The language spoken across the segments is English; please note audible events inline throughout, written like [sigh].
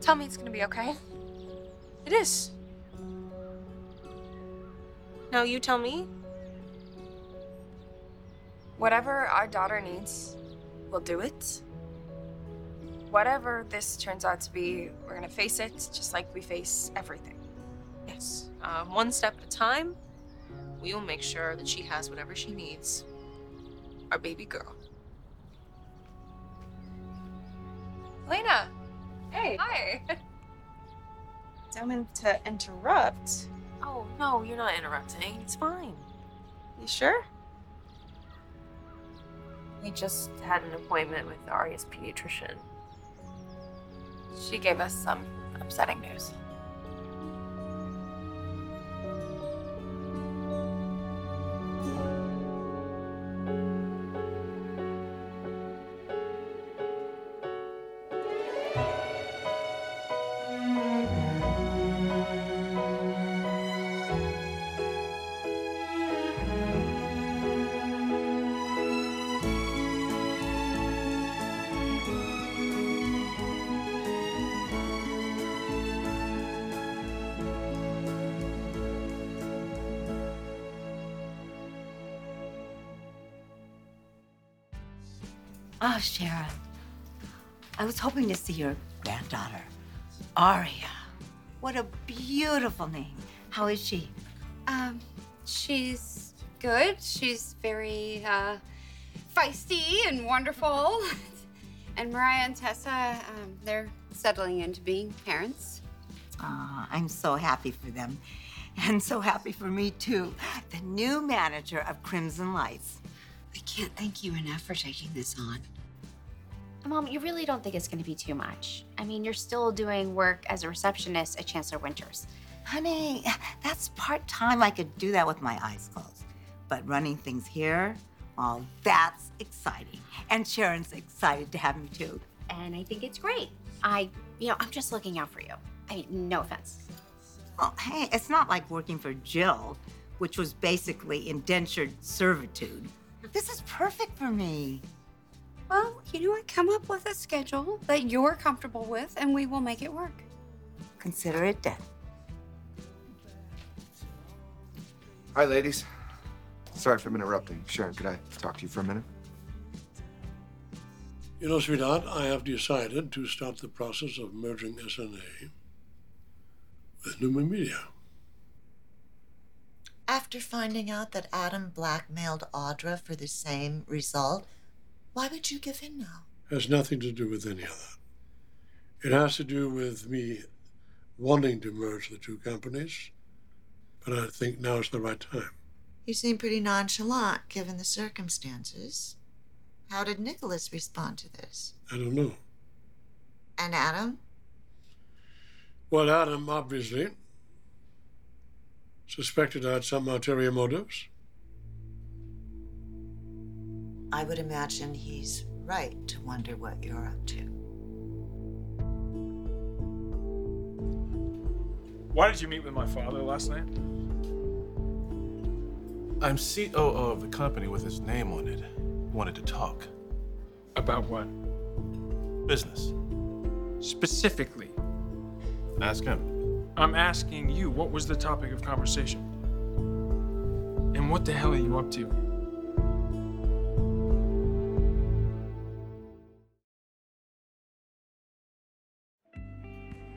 Tell me it's gonna be okay. It is. Now you tell me. Whatever our daughter needs, we'll do it. Whatever this turns out to be, we're gonna face it just like we face everything. Yes. Uh, one step at a time. We will make sure that she has whatever she needs. Our baby girl. Elena! Don't mean to interrupt. Oh, no, you're not interrupting. It's fine. You sure? We just had an appointment with Aria's pediatrician. She gave us some upsetting news. Oh, Sharon. I was hoping to see your granddaughter, Aria. What a beautiful name. How is she? Um, she's good. She's very uh, feisty and wonderful. [laughs] and Mariah and Tessa, um, they're settling into being parents. Ah, I'm so happy for them. And so happy for me, too. The new manager of Crimson Lights. I can't thank you enough for taking this on. Mom, you really don't think it's going to be too much? I mean, you're still doing work as a receptionist at Chancellor Winters. Honey, that's part time. I could do that with my eyes closed. But running things here, well, that's exciting. And Sharon's excited to have me, too. And I think it's great. I, you know, I'm just looking out for you. I mean, no offense. Well, hey, it's not like working for Jill, which was basically indentured servitude. This is perfect for me. Well, you know what? Come up with a schedule that you're comfortable with, and we will make it work. Consider it done. Hi, ladies. Sorry for interrupting. Sharon, could I talk to you for a minute? You know, sweetheart, I have decided to start the process of merging SNA with Newman Media. After finding out that Adam blackmailed Audra for the same result, why would you give in now? Has nothing to do with any of that. It has to do with me wanting to merge the two companies, but I think now is the right time. You seem pretty nonchalant given the circumstances. How did Nicholas respond to this? I don't know. And Adam? Well, Adam obviously suspected I had some ulterior motives. I would imagine he's right to wonder what you're up to. Why did you meet with my father last night? I'm COO of the company with his name on it. Wanted to talk. About what? Business. Specifically. Ask him. I'm asking you, what was the topic of conversation? And what the hell are you up to?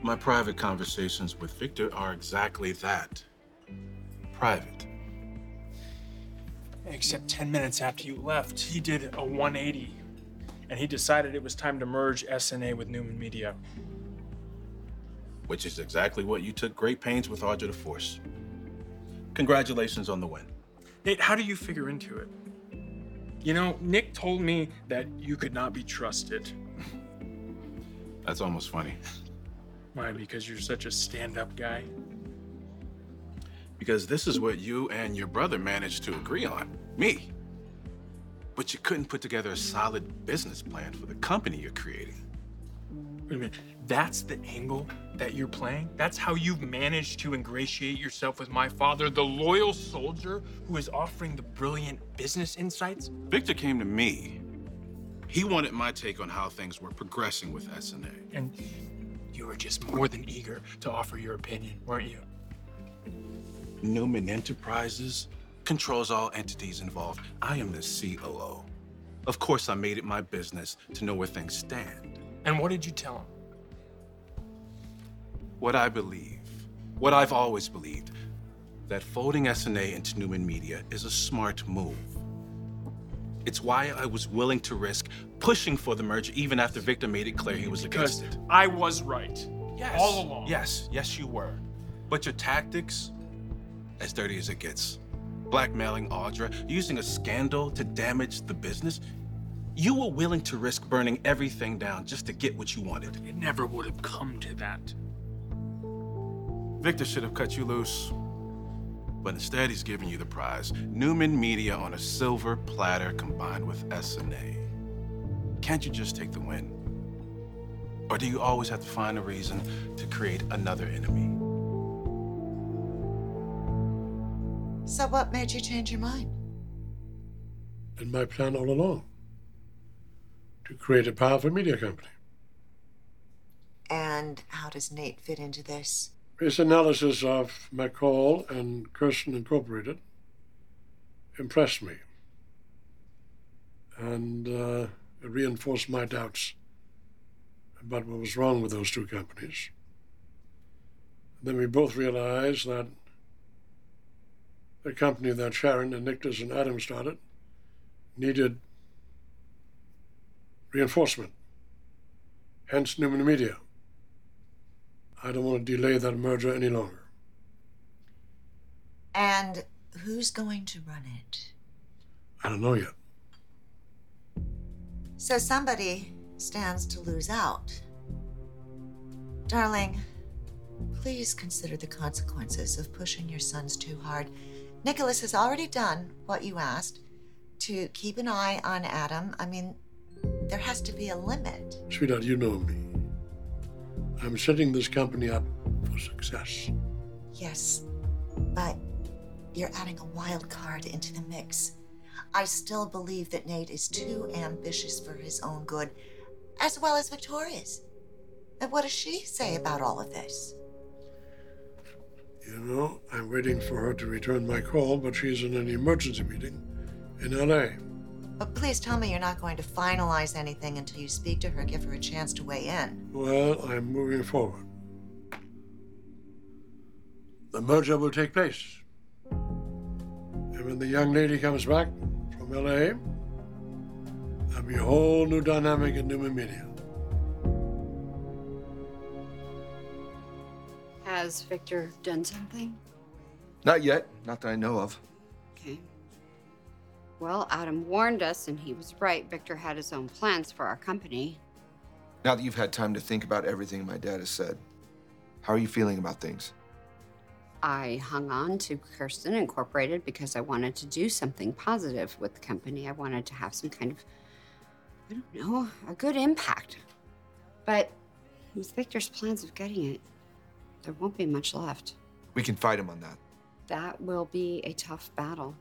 My private conversations with Victor are exactly that private. Except 10 minutes after you left, he did a 180. And he decided it was time to merge SNA with Newman Media. Which is exactly what you took great pains with Audra to force. Congratulations on the win. Nate, how do you figure into it? You know, Nick told me that you could not be trusted. [laughs] That's almost funny. Why? Because you're such a stand up guy? Because this is what you and your brother managed to agree on me. But you couldn't put together a solid business plan for the company you're creating. Wait a minute. That's the angle that you're playing? That's how you've managed to ingratiate yourself with my father, the loyal soldier who is offering the brilliant business insights? Victor came to me. He wanted my take on how things were progressing with SNA. And you You were just more than eager to offer your opinion, weren't you? Newman Enterprises controls all entities involved. I am the COO. Of course, I made it my business to know where things stand. And what did you tell him? What I believe, what I've always believed, that folding SNA into Newman Media is a smart move. It's why I was willing to risk pushing for the merger even after Victor made it clear he was Because against it. I was right. Yes. All along. Yes, yes, you were. But your tactics, as dirty as it gets, blackmailing Audra, using a scandal to damage the business, you were willing to risk burning everything down just to get what you wanted. It never would have come to that. Victor should have cut you loose. But instead, he's giving you the prize Newman Media on a silver platter combined with SNA. Can't you just take the win? Or do you always have to find a reason to create another enemy? So, what made you change your mind? Been my plan all along to create a powerful media company. And how does Nate fit into this? His analysis of McCall and Kirsten Incorporated impressed me. And uh, it reinforced my doubts about what was wrong with those two companies. then we both realized that the company that Sharon and Nicholas and Adam started needed reinforcement, hence Newman Media. I don't want to delay that merger any longer. And who's going to run it? I don't know yet. So, somebody stands to lose out. Darling, please consider the consequences of pushing your sons too hard. Nicholas has already done what you asked to keep an eye on Adam. I mean, there has to be a limit. Sweetheart, you know me. I'm setting this company up for success. Yes, but you're adding a wild card into the mix. I still believe that Nate is too ambitious for his own good, as well as Victoria's. And what does she say about all of this? You know, I'm waiting for her to return my call, but she's in an emergency meeting in LA. But please tell me you're not going to finalize anything until you speak to her, give her a chance to weigh in. Well, I'm moving forward. The merger will take place. And when the young lady comes back from LA, there'll be a whole new dynamic in Newman Media. Has Victor done something? Not yet. Not that I know of. Okay. Well, Adam warned us, and he was right. Victor had his own plans for our company. Now that you've had time to think about everything my dad has said, how are you feeling about things? I hung on to Kirsten Incorporated because I wanted to do something positive with the company. I wanted to have some kind of, I don't know, a good impact. But with Victor's plans of getting it, there won't be much left. We can fight him on that. That will be a tough battle.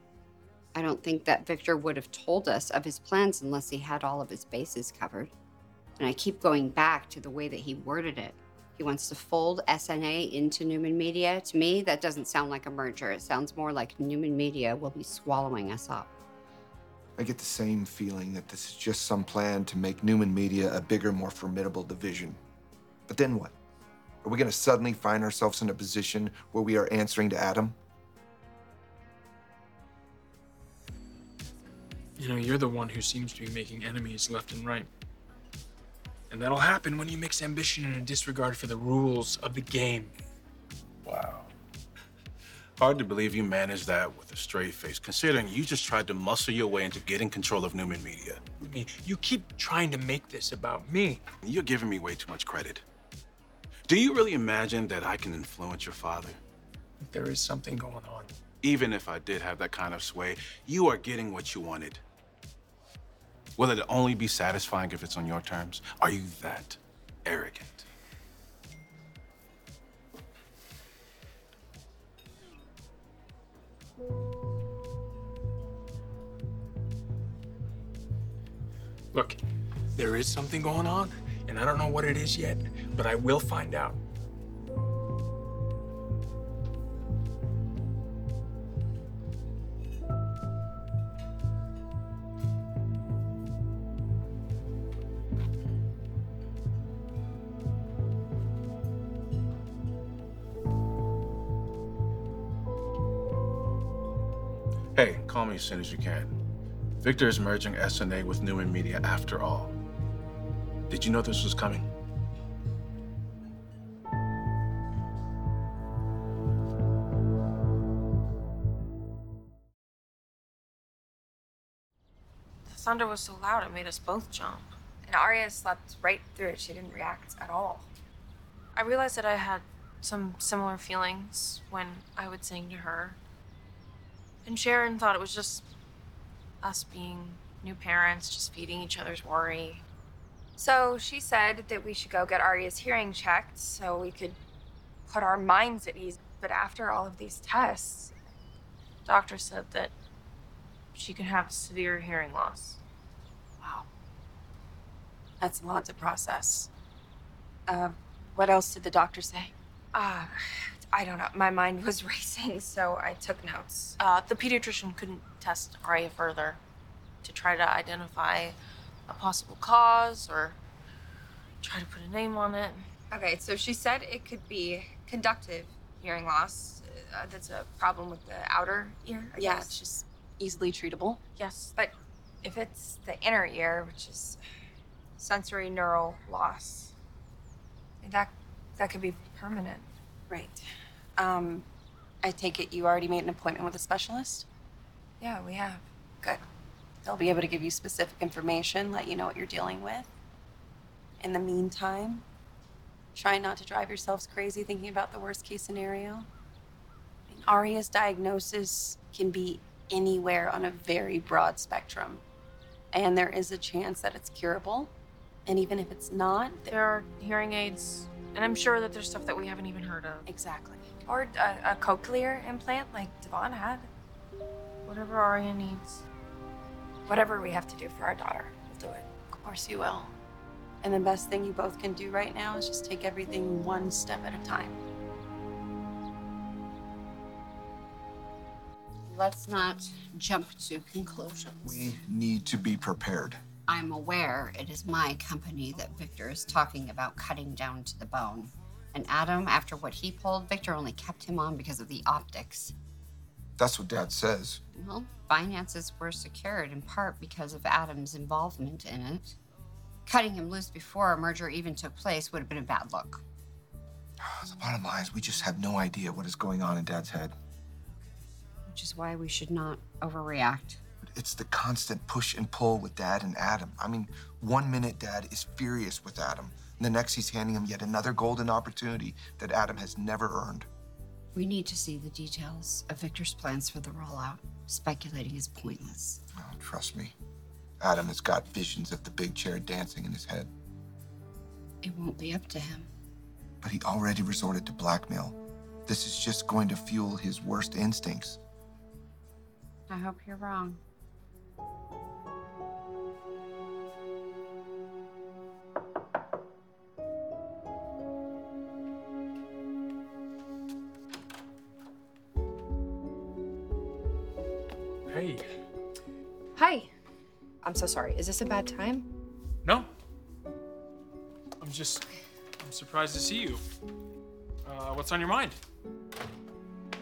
I don't think that Victor would have told us of his plans unless he had all of his bases covered. And I keep going back to the way that he worded it. He wants to fold SNA into Newman Media. To me, that doesn't sound like a merger. It sounds more like Newman Media will be swallowing us up. I get the same feeling that this is just some plan to make Newman Media a bigger, more formidable division. But then what? Are we going to suddenly find ourselves in a position where we are answering to Adam? You know, you're the one who seems to be making enemies left and right. And that'll happen when you mix ambition and a disregard for the rules of the game. Wow. Hard to believe you managed that with a straight face, considering you just tried to muscle your way into getting control of Newman Media. I mean, you keep trying to make this about me. You're giving me way too much credit. Do you really imagine that I can influence your father? There is something going on. Even if I did have that kind of sway, you are getting what you wanted. Will it only be satisfying if it's on your terms? Are you that arrogant? Look, there is something going on, and I don't know what it is yet, but I will find out. Hey, call me as soon as you can. Victor is merging SNA with Newman Media after all. Did you know this was coming? The thunder was so loud it made us both jump. And Aria slept right through it. She didn't react at all. I realized that I had some similar feelings when I would sing to her. And Sharon thought it was just us being new parents, just feeding each other's worry. So she said that we should go get Aria's hearing checked so we could put our minds at ease. But after all of these tests, Doctor said that she could have severe hearing loss. Wow. That's a lot to process. Uh, what else did the doctor say? uh, I don't know. My mind was [laughs] racing, so I took notes. Uh, the pediatrician couldn't test Aria further to try to identify a possible cause or try to put a name on it. Okay, so she said it could be conductive hearing loss. Uh, that's a problem with the outer ear. I Yeah, guess. it's just easily treatable. Yes, but if it's the inner ear, which is sensory neural loss, that that could be permanent. Right. Um, I take it you already made an appointment with a specialist? Yeah, we have. Good. They'll be able to give you specific information, let you know what you're dealing with. In the meantime, try not to drive yourselves crazy thinking about the worst case scenario. I mean, Aria's diagnosis can be anywhere on a very broad spectrum. And there is a chance that it's curable. And even if it's not, There are hearing aids, and I'm sure that there's stuff that we haven't even heard of. exactly. Or a, a cochlear implant like Devon had. Whatever Aria needs. Whatever we have to do for our daughter, we'll do it. Of course you will. And the best thing you both can do right now is just take everything one step at a time. Let's not jump to conclusions. We need to be prepared. I'm aware it is my company that Victor is talking about cutting down to the bone. And Adam, after what he pulled, Victor only kept him on because of the optics. That's what Dad says. Well, finances were secured in part because of Adam's involvement in it. Cutting him loose before a merger even took place would have been a bad look. [sighs] The bottom line is we just have no idea what is going on in Dad's head. Which is why we should not overreact. It's the constant push and pull with Dad and Adam. I mean, one minute Dad is furious with Adam, and the next he's handing him yet another golden opportunity that Adam has never earned. We need to see the details of Victor's plans for the rollout. Speculating is pointless. Oh, trust me. Adam has got visions of the big chair dancing in his head, It won't be up to him. but he already resorted to blackmail. This is just going to fuel his worst instincts. I hope you're wrong. I'm so sorry. Is this a bad time? no. I'm just, I'm surprised to see you. Uh, what's on your mind?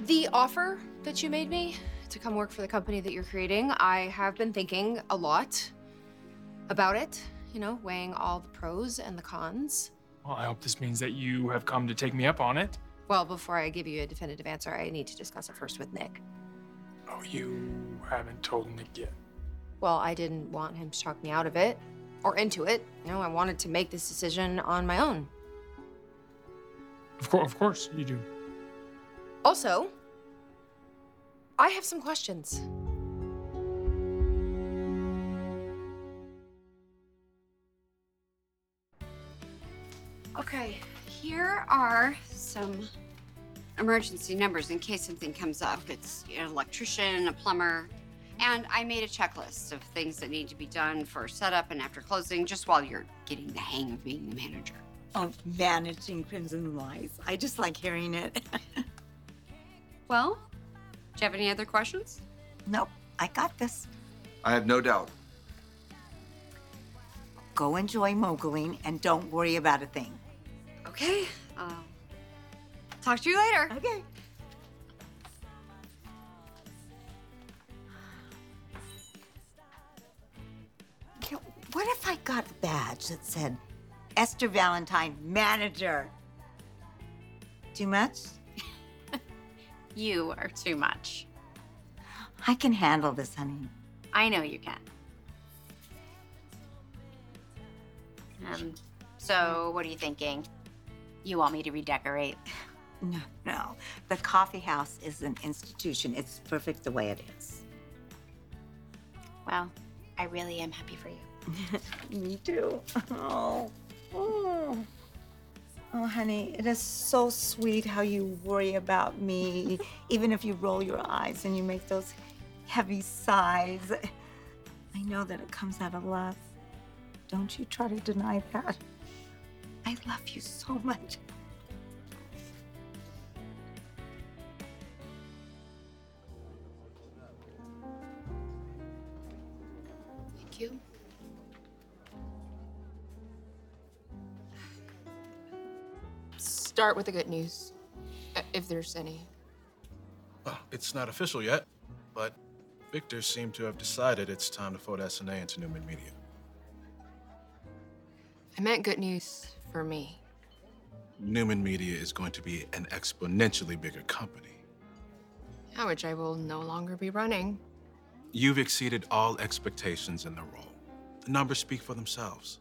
The offer that you made me to come work for the company that you're creating, I have been thinking a lot about it, you know, weighing all the pros and the cons. Well, I hope this means that you have come to take me up on it. Well, before I give you a definitive answer, I need to discuss it first with Nick. Oh, you haven't told Nick yet. Well, I didn't want him to talk me out of it or into it. You know, I wanted to make this decision on my own. Of course, of course you do. Also, I have some questions. Okay, here are some emergency numbers in case something comes up. It's an electrician, a plumber, And I made a checklist of things that need to be done for setup and after closing, just while you're getting the hang of being the manager. Oh, managing Crimson Lights. I just like hearing it. [laughs] Well, do you have any other questions? nope, I got this. I have no doubt. Go enjoy moguling and don't worry about a thing. Okay. Uh, talk to you later. Okay. Badge that said Esther Valentine, manager? Too much? [laughs] You are too much. I can handle this, honey. I know you can. Um, so what are you thinking? You want me to redecorate? [laughs] No, no. The coffee house is an institution. It's perfect the way it is. Well, I really am happy for you. [laughs] Me too. Oh. Oh. Oh, honey, it is so sweet how you worry about me, even if you roll your eyes and you make those heavy sighs. I know that it comes out of love. Don't you try to deny that. I love you so much. Start with the good news, uh, if there's any. Well, it's not official yet, but Victor seemed to have decided it's time to fold SNA into Newman Media. I meant good news for me. Newman Media is going to be an exponentially bigger company. Yeah, which I will no longer be running. You've exceeded all expectations in the role. The numbers speak for themselves.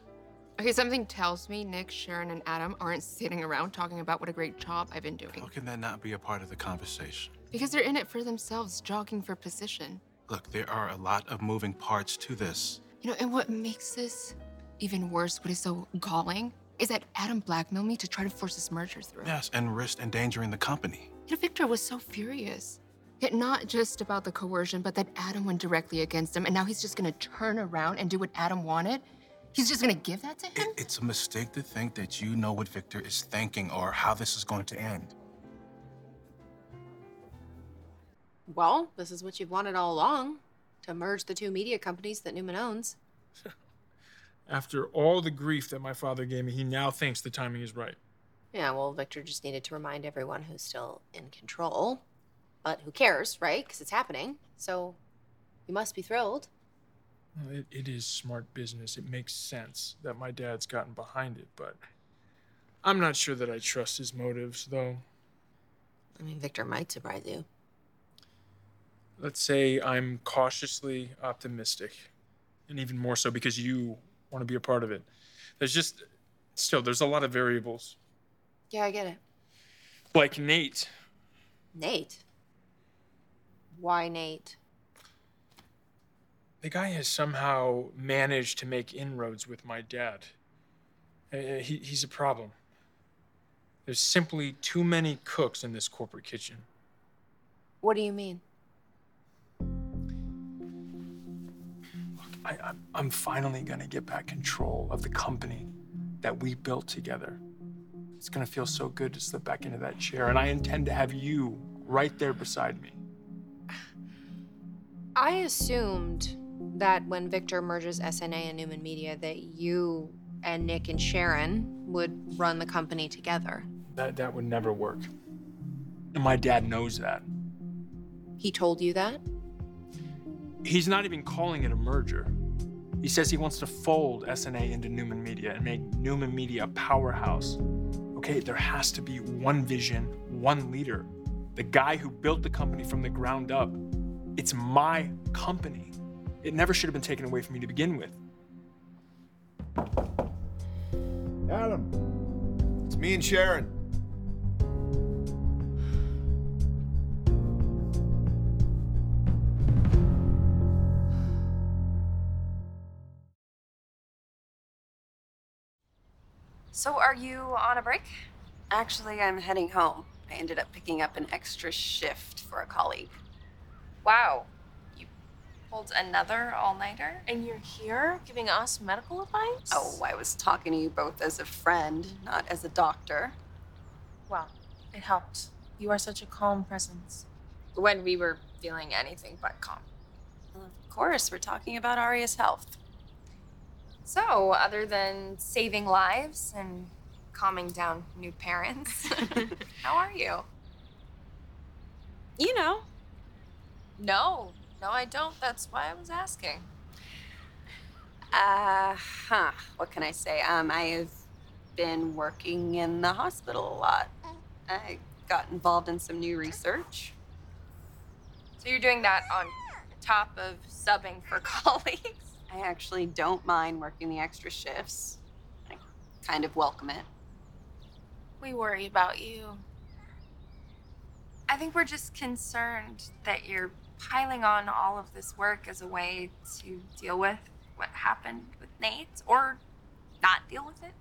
Okay, something tells me Nick, Sharon, and Adam aren't sitting around talking about what a great job I've been doing. How can that not be a part of the conversation? Because they're in it for themselves, jogging for position. Look, there are a lot of moving parts to this. You know, and what makes this even worse, what is so galling, is that Adam blackmailed me to try to force this merger through. Yes, and risk endangering the company. You know, Victor was so furious. Yet not just about the coercion, but that Adam went directly against him, and now he's just gonna turn around and do what Adam wanted? He's just gonna give that to him? It- it's a mistake to think that you know what Victor is thinking or how this is going to end. Well, this is what you've wanted all along to merge the two media companies that Newman owns. [laughs] After all the grief that my father gave me, he now thinks the timing is right. Yeah, well, Victor just needed to remind everyone who's still in control. But who cares, right? Because it's happening. So you must be thrilled. It, it is smart business. It makes sense that my dad's gotten behind it, but I'm not sure that I trust his motives, though. I mean, Victor might surprise you. Let's say I'm cautiously optimistic, and even more so because you want to be a part of it. There's just, still, there's a lot of variables. Yeah, I get it. Like Nate. Nate? Why Nate? The guy has somehow managed to make inroads with my dad. Uh, he, he's a problem. There's simply too many cooks in this corporate kitchen. What do you mean? I, I'm, I'm finally gonna get back control of the company that we built together. It's gonna feel so good to slip back into that chair, and I intend to have you right there beside me. I assumed that when Victor merges SNA and Newman Media, that you and Nick and Sharon would run the company together. That that would never work. And my dad knows that. He told you that? He's not even calling it a merger. He says he wants to fold SNA into Newman Media and make Newman Media a powerhouse. Okay, there has to be one vision, one leader. The guy who built the company from the ground up. It's my company. It never should have been taken away from me to begin with. Adam. It's me and Sharon. So, are you on a break? Actually, I'm heading home. I ended up picking up an extra shift for a colleague. Wow. You pulled another all nighter. And you're here giving us medical advice? Oh, I was talking to you both as a friend, not as a doctor. Well, it helped. You are such a calm presence. When we were feeling anything but calm. Well, of course, we're talking about Aria's health. So, other than saving lives and calming down new parents, [laughs] how are you? You know, No, no, I don't. That's why I was asking. uh, huh, what can I say? Um, I have been working in the hospital a lot. I got involved in some new research. So, you're doing that on top of subbing for [laughs] colleagues? I actually don't mind working the extra shifts. I kind of welcome it. We worry about you. I think we're just concerned that you're piling on all of this work as a way to deal with what happened with Nate or not deal with it.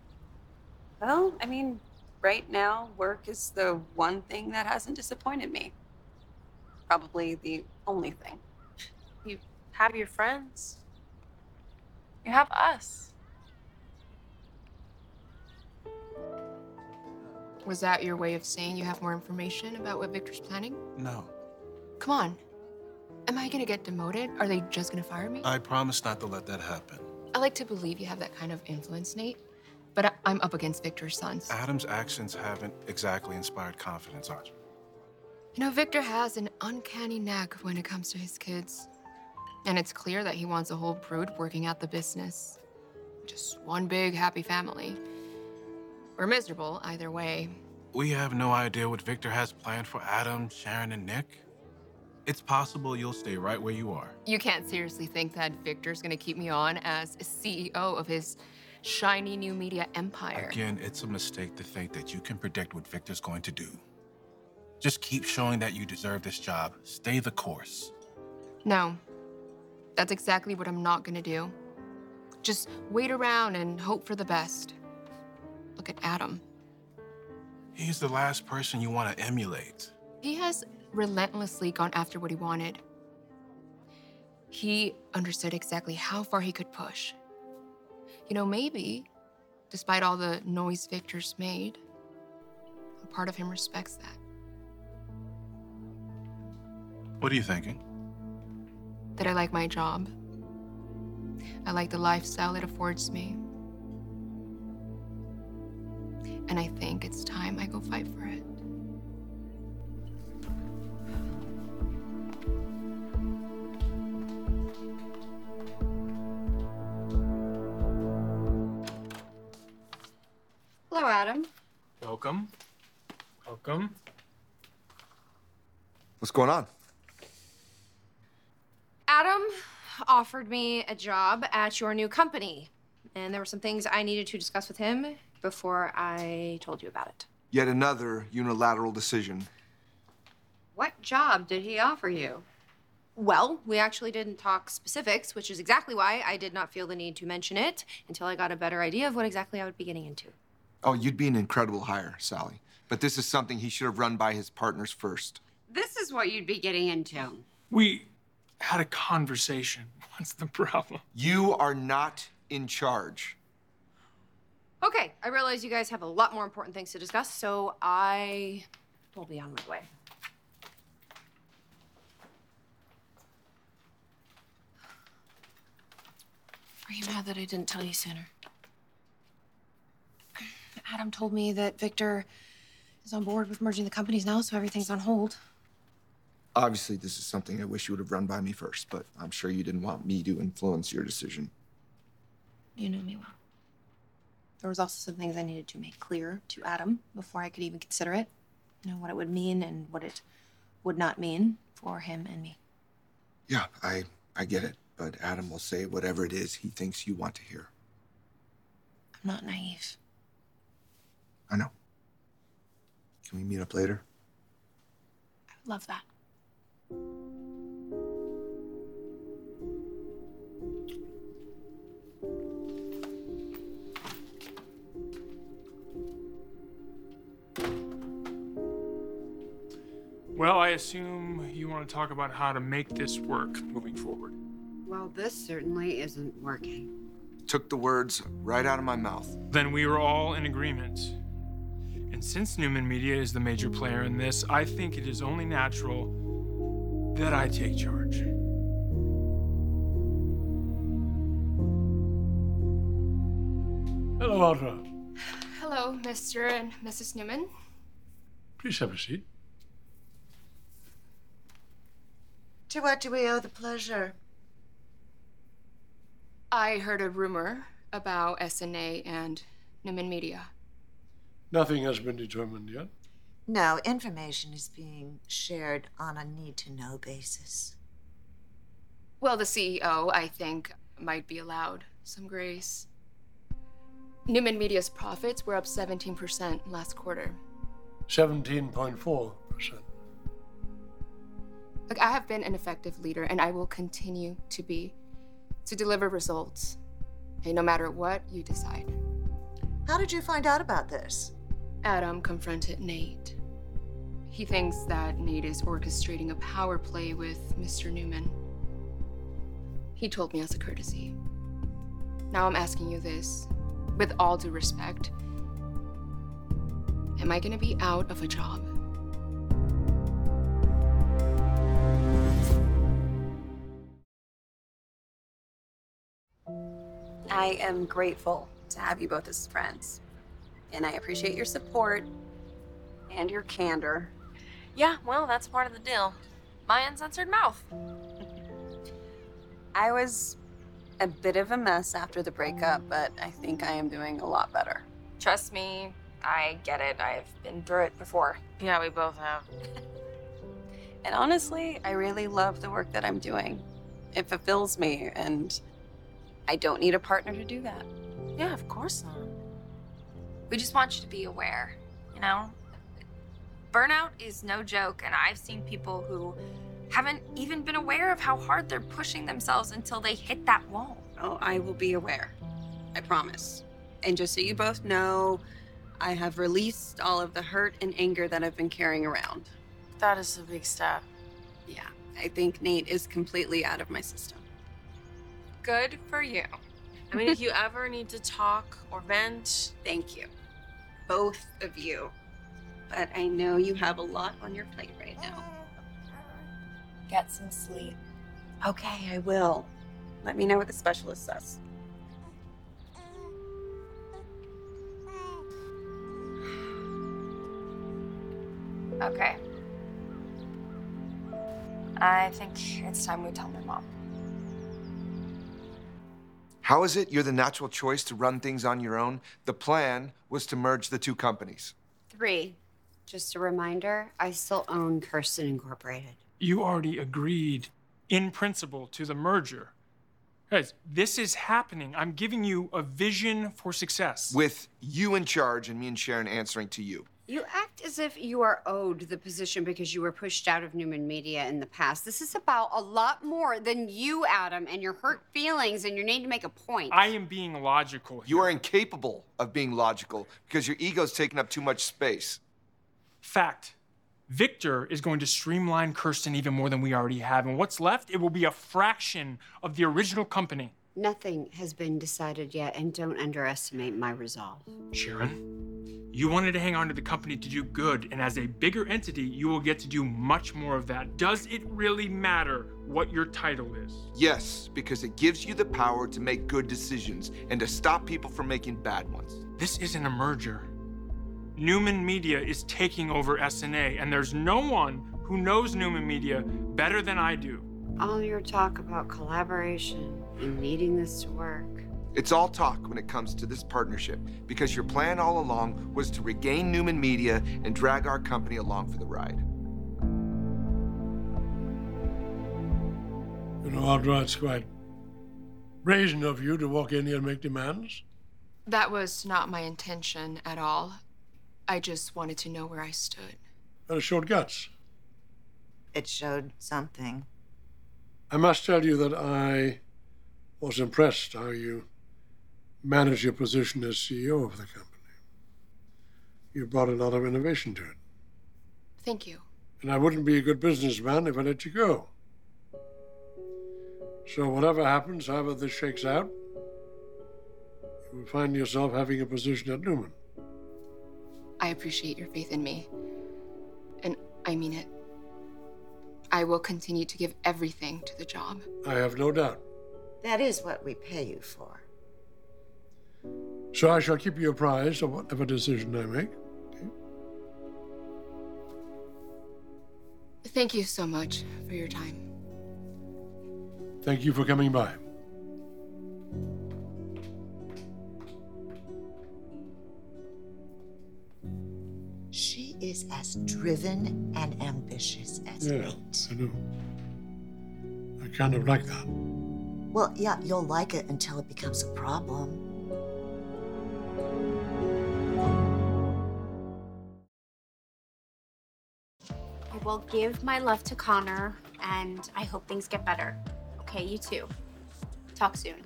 Well, I mean, right now, work is the one thing that hasn't disappointed me. Probably the only thing. You have your friends. You have us. Was that your way of saying you have more information about what Victor's planning? No. Come on. Am I gonna get demoted? Are they just gonna fire me? I promise not to let that happen. I like to believe you have that kind of influence, Nate. But I- I'm up against Victor's sons. Adam's actions haven't exactly inspired confidence, Archie. You know, Victor has an uncanny knack when it comes to his kids. And it's clear that he wants a whole brood working out the business. Just one big happy family. We're miserable either way. We have no idea what Victor has planned for Adam, Sharon, and Nick. It's possible you'll stay right where you are. You can't seriously think that Victor's gonna keep me on as CEO of his shiny new media empire. Again, it's a mistake to think that you can predict what Victor's going to do. Just keep showing that you deserve this job. Stay the course. No. That's exactly what I'm not gonna do. Just wait around and hope for the best. Look at Adam. He's the last person you want to emulate. He has relentlessly gone after what he wanted. He understood exactly how far he could push. You know, maybe, despite all the noise Victor's made, a part of him respects that. What are you thinking? That I like my job. I like the lifestyle it affords me. And I think it's time I go fight for it. What's going on? Adam offered me a job at your new company, and there were some things I needed to discuss with him before I told you about it. Yet another unilateral decision. What job did he offer you? Well, we actually didn't talk specifics, which is exactly why I did not feel the need to mention it until I got a better idea of what exactly I would be getting into. Oh, you'd be an incredible hire, Sally. But this is something he should have run by his partners first. This is what you'd be getting into. We had a conversation. [laughs] What's the problem? You are not in charge. Okay, I realize you guys have a lot more important things to discuss, so I will be on my way. Are you mad that I didn't tell you sooner? Adam told me that Victor is on board with merging the companies now, so everything's on hold. Obviously, this is something I wish you would have run by me first, but I'm sure you didn't want me to influence your decision. You know me well. There was also some things I needed to make clear to Adam before I could even consider it. You know, what it would mean and what it would not mean for him and me. Yeah, I I get it, but Adam will say whatever it is he thinks you want to hear. I'm not naive. I know. Can we meet up later? I would love that. Well, I assume you want to talk about how to make this work moving forward. Well, this certainly isn't working. Took the words right out of my mouth. Then we were all in agreement. And since Newman Media is the major player in this, I think it is only natural that I take charge. Hello, Audra. Hello, Mr. and Mrs. Newman. Please have a seat. To what do we owe the pleasure? I heard a rumor about SNA and Newman Media. Nothing has been determined yet. No, information is being shared on a need to know basis. Well, the CEO, I think, might be allowed some grace. Newman Media's profits were up 17% last quarter. 17.4%. Look, I have been an effective leader, and I will continue to be, to deliver results, and no matter what you decide. How did you find out about this? Adam confronted Nate. He thinks that Nate is orchestrating a power play with Mr. Newman. He told me as a courtesy. Now I'm asking you this, with all due respect. Am I gonna be out of a job? I am grateful to have you both as friends. And I appreciate your support and your candor. Yeah, well, that's part of the deal. My uncensored mouth. [laughs] I was a bit of a mess after the breakup, but I think I am doing a lot better. Trust me, I get it. I've been through it before. Yeah, we both have. [laughs] And honestly, I really love the work that I'm doing. It fulfills me, and I don't need a partner to do that. Yeah, of course not. We just want you to be aware, you know? Burnout is no joke, and I've seen people who haven't even been aware of how hard they're pushing themselves until they hit that wall. Oh, I will be aware. I promise. And just so you both know, I have released all of the hurt and anger that I've been carrying around. That is a big step. Yeah, I think Nate is completely out of my system. Good for you. I mean, if you [laughs] ever need to talk or vent, Thank you. Both of you. But I know you have a lot on your plate right now. Get some sleep. Okay, I will. Let me know what the specialist says. Okay. I think it's time we tell my mom. How is it you're the natural choice to run things on your own? The plan was to merge the two companies. Three. Just a reminder, I still own Kirsten Incorporated. You already agreed in principle to the merger. Guys, this is happening. I'm giving you a vision for success. With you in charge and me and Sharon answering to you. You act as if you are owed the position because you were pushed out of Newman Media in the past. This is about a lot more than you, Adam, and your hurt feelings and your need to make a point. I am being logical. You are incapable of being logical because your ego's taking up too much space. Fact. Victor is going to streamline Kirsten even more than we already have. And what's left, it will be a fraction of the original company. Nothing has been decided yet, and don't underestimate my resolve. Sharon, you wanted to hang on to the company to do good, and as a bigger entity, you will get to do much more of that. Does it really matter what your title is? Yes, because it gives you the power to make good decisions and to stop people from making bad ones. This isn't a merger. Newman Media is taking over SNA, and there's no one who knows Newman Media better than I do. All your talk about collaboration and needing this to work. It's all talk when it comes to this partnership because your plan all along was to regain Newman Media and drag our company along for the ride. You know, Audra, it's quite brazen of you to walk in here and make demands. That was not my intention at all. I just wanted to know where I stood. Very short guts. It showed something. I must tell you that I was impressed how you managed your position as CEO of the company. You brought a lot of innovation to it. Thank you. And I wouldn't be a good businessman if I let you go. So, whatever happens, however this shakes out, you will find yourself having a position at Newman. I appreciate your faith in me. And I mean it. I will continue to give everything to the job. I have no doubt. That is what we pay you for. So, I shall keep you apprised of whatever decision I make. Thank you so much for your time. Thank you for coming by. Is as driven and ambitious as Yeah, Nate. I know. I kind of like that. Well, yeah, you'll like it until it becomes a problem. I will give my love to Connor, and I hope things get better. Okay, you too. Talk soon.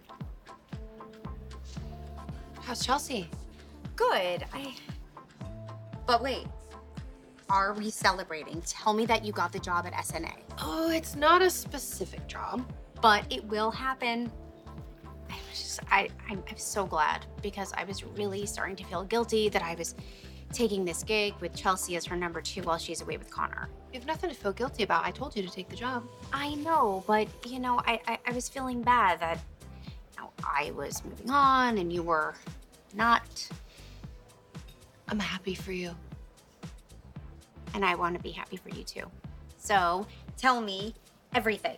How's Chelsea? Good. I. But wait. Are we celebrating? Tell me that you got the job at SNA. Oh, it's not a specific job. But it will happen. I was just, I, I'm, I'm so glad because I was really starting to feel guilty that I was taking this gig with Chelsea as her number two while she's away with Connor. You have nothing to feel guilty about. I told you to take the job. I know, but you know, I, I, I was feeling bad that you know, I was moving on and you were not. I'm happy for you. And I want to be happy for you too. So tell me everything.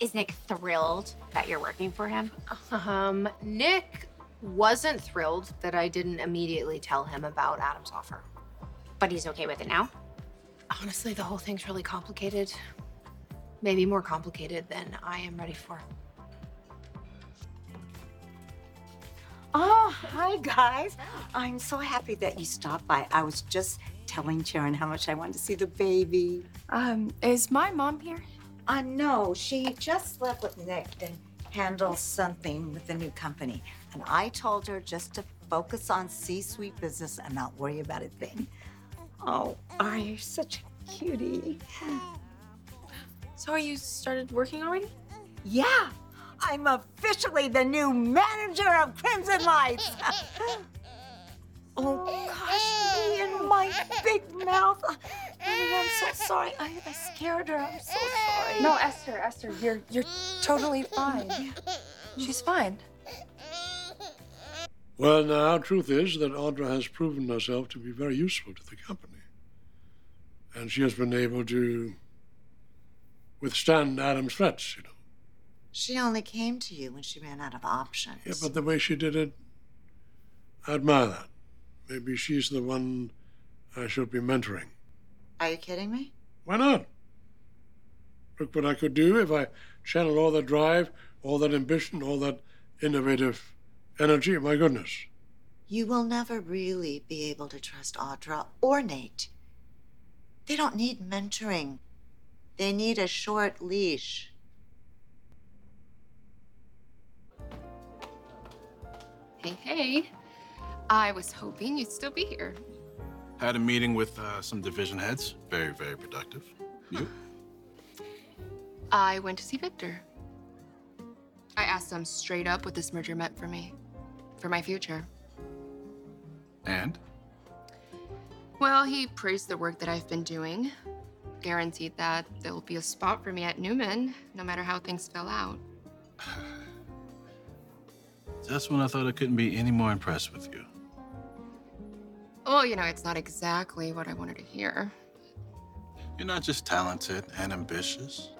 Is Nick thrilled that you're working for him? Um, Nick wasn't thrilled that I didn't immediately tell him about Adam's offer. But he's okay with it now? Honestly, the whole thing's really complicated. Maybe more complicated than I am ready for. Oh, hi guys. I'm so happy that you stopped by. I was just telling Sharon how much I wanted to see the baby. Um, is my mom here? Uh, no, she just left with Nick to handle something with the new company. And I told her just to focus on C-suite business and not worry about a thing. Oh, are you such a cutie? So are you started working already? Yeah, I'm officially the new manager of Crimson Lights. [laughs] oh gosh, me and my big mouth. Honey, I'm so sorry. I, I scared her. I'm so sorry. No, Esther, Esther, you're you're totally fine. She's fine. Well, now, truth is that Audra has proven herself to be very useful to the company. And she has been able to withstand Adam's threats, you know. She only came to you when she ran out of options. Yeah, but the way she did it, I admire that. Maybe she's the one I should be mentoring. Are you kidding me? Why not? Look what I could do if I channel all that drive, all that ambition, all that innovative energy. My goodness. You will never really be able to trust Audra or Nate. They don't need mentoring. They need a short leash. Hey, hey. I was hoping you'd still be here. Had a meeting with uh, some division heads. Very, very productive. You? I went to see Victor. I asked him straight up what this merger meant for me, for my future. And? Well, he praised the work that I've been doing, guaranteed that there'll be a spot for me at Newman, no matter how things fell out. [sighs] Just when I thought I couldn't be any more impressed with you. Well, you know, it's not exactly what I wanted to hear. You're not just talented and ambitious.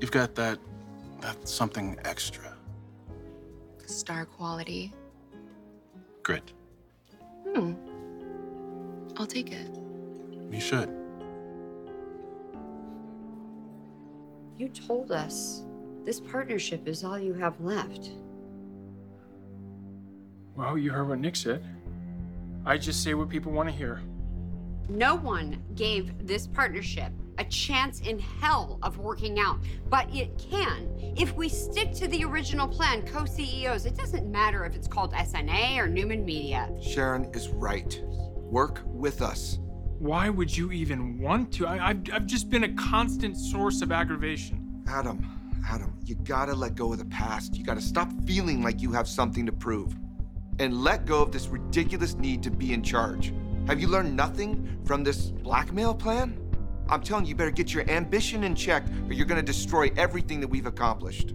You've got that that something extra. Star quality. Grit. Hmm. I'll take it. You should. You told us this partnership is all you have left. Well, you heard what Nick said. I just say what people want to hear. No one gave this partnership a chance in hell of working out, but it can if we stick to the original plan, co CEOs. It doesn't matter if it's called SNA or Newman Media. Sharon is right. Work with us. Why would you even want to? I, I've, I've just been a constant source of aggravation. Adam, Adam, you gotta let go of the past. You gotta stop feeling like you have something to prove. And let go of this ridiculous need to be in charge. Have you learned nothing from this blackmail plan? I'm telling you, you better get your ambition in check or you're gonna destroy everything that we've accomplished.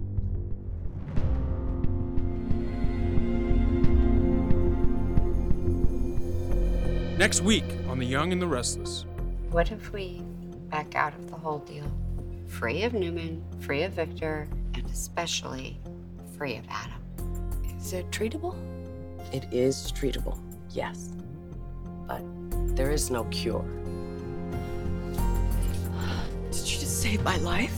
Next week on The Young and the Restless. What if we back out of the whole deal? Free of Newman, free of Victor, and especially free of Adam. Is it treatable? It is treatable, yes. But there is no cure. Did you just save my life?